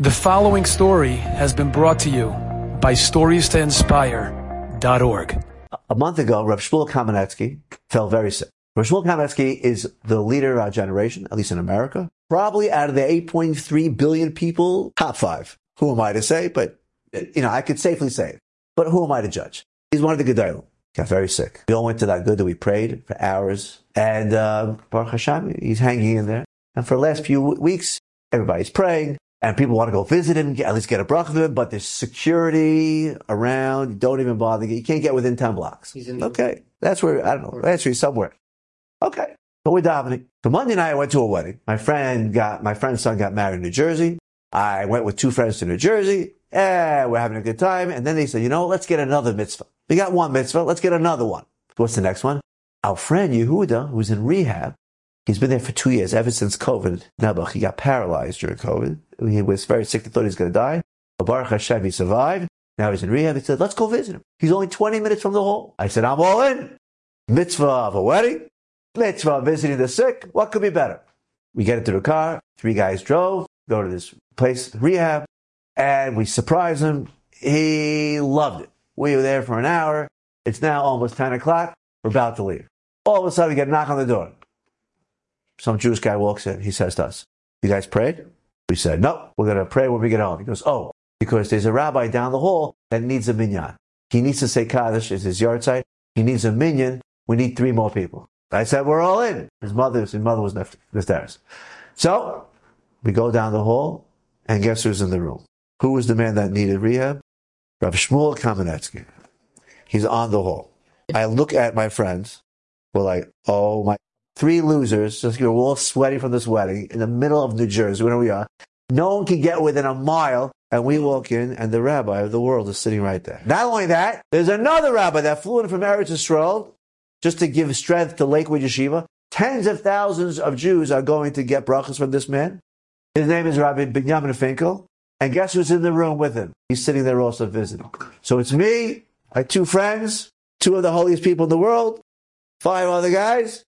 The following story has been brought to you by StoriesToInspire.org. A month ago, Rav Shmuel Kamenetsky fell very sick. Rav Shmuel Kamenetsky is the leader of our generation, at least in America. Probably out of the 8.3 billion people, top five. Who am I to say? But, you know, I could safely say it. But who am I to judge? He's one of the Gedolim. Got very sick. We all went to that good that we prayed for hours. And, uh, Baruch Hashem, he's hanging in there. And for the last few weeks, everybody's praying and people want to go visit him, at least get a bracha of him, but there's security around. You Don't even bother. You can't get within 10 blocks. okay. That's where, I don't know, that's where somewhere. Okay. But we're davening. So Monday night I went to a wedding. My friend got, my friend's son got married in New Jersey. I went with two friends to New Jersey. and we're having a good time. And then they said, you know, let's get another mitzvah. We got one mitzvah. Let's get another one. What's the next one? Our friend Yehuda, who's in rehab, He's been there for two years, ever since COVID. Nebuch, he got paralyzed during COVID. He was very sick. They thought he was going to die. But Baruch Hashem, he survived. Now he's in rehab. He said, let's go visit him. He's only 20 minutes from the hall. I said, I'm all in. Mitzvah of a wedding. Mitzvah of visiting the sick. What could be better? We get into the car. Three guys drove, go to this place, rehab, and we surprise him. He loved it. We were there for an hour. It's now almost 10 o'clock. We're about to leave. All of a sudden, we get a knock on the door. Some Jewish guy walks in. He says to us, You guys prayed? We said, No, we're going to pray when we get home. He goes, Oh, because there's a rabbi down the hall that needs a minyan. He needs to say Kaddish. It's his yahrzeit. He needs a minyan. We need three more people. I said, We're all in. His mother, his mother was upstairs. So we go down the hall, and guess who's in the room? Who was the man that needed rehab? Rav Shmuel Kamenetsky. He's on the hall. I look at my friends. We're like, oh my three losers, just we're all sweaty from this wedding in the middle of New Jersey, where we are. No one can get within a mile, and we walk in, and the rabbi of the world is sitting right there. Not only that, there's another rabbi that flew in from Eretz Yisrael just to give strength to Lakewood Yeshiva. Tens of thousands of Jews are going to get brachas from this man. His name is Rabbi Binyamin Finkel. And guess who's in the room with him? He's sitting there also visiting. So it's me, my two friends, two of the holiest people in the world, five other guys,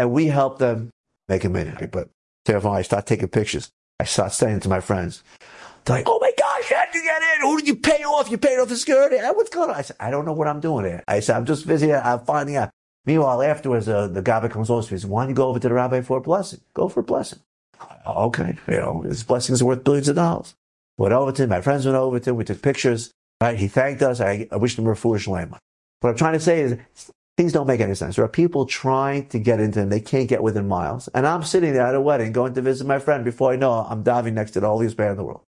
and we help them make a minyan. But terrifying, I start taking pictures. I start saying to my friends, they're like, oh my gosh, how did you get in? Who did you pay off? You paid off the security? What's going on? I said, I don't know what I'm doing here. I said, I'm just visiting. I'm finding out. Meanwhile, afterwards, uh, the guy comes over to me and says, why don't you go over to the rabbi for a blessing? Go for a blessing. Okay. You know, his blessings are worth billions of dollars. Went over to him. My friends went over to him. We took pictures. Right? He thanked us. I, I wished him a refuah shleimah. What I'm trying to say is, things don't make any sense. There are people trying to get into him. They can't get within miles. And I'm sitting there at a wedding going to visit my friend before I know I'm davening next to the holiest man in the world.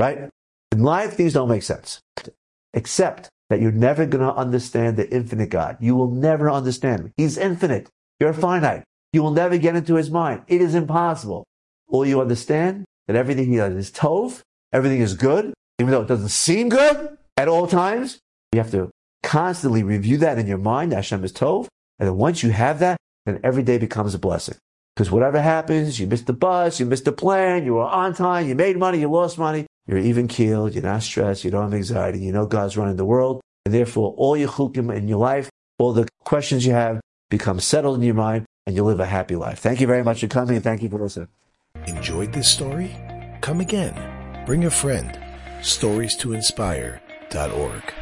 Right? In life, things don't make sense. Except that you're never going to understand the infinite God. You will never understand him. He's infinite. You're finite. You will never get into his mind. It is impossible. All you understand that everything he does is tov, everything is good, even though it doesn't seem good at all times. You have to constantly review that in your mind. Hashem is Tov. And then once you have that, then every day becomes a blessing. Because whatever happens, you missed the bus, you missed the plan, you were on time, you made money, you lost money, you're even keeled, you're not stressed, you don't have anxiety, you know God's running the world. And therefore, all your chukim in your life, all the questions you have become settled in your mind, and you live a happy life. Thank you very much for coming, and thank you for listening. Enjoyed this story? Come again. Bring a friend. Stories to inspire.org.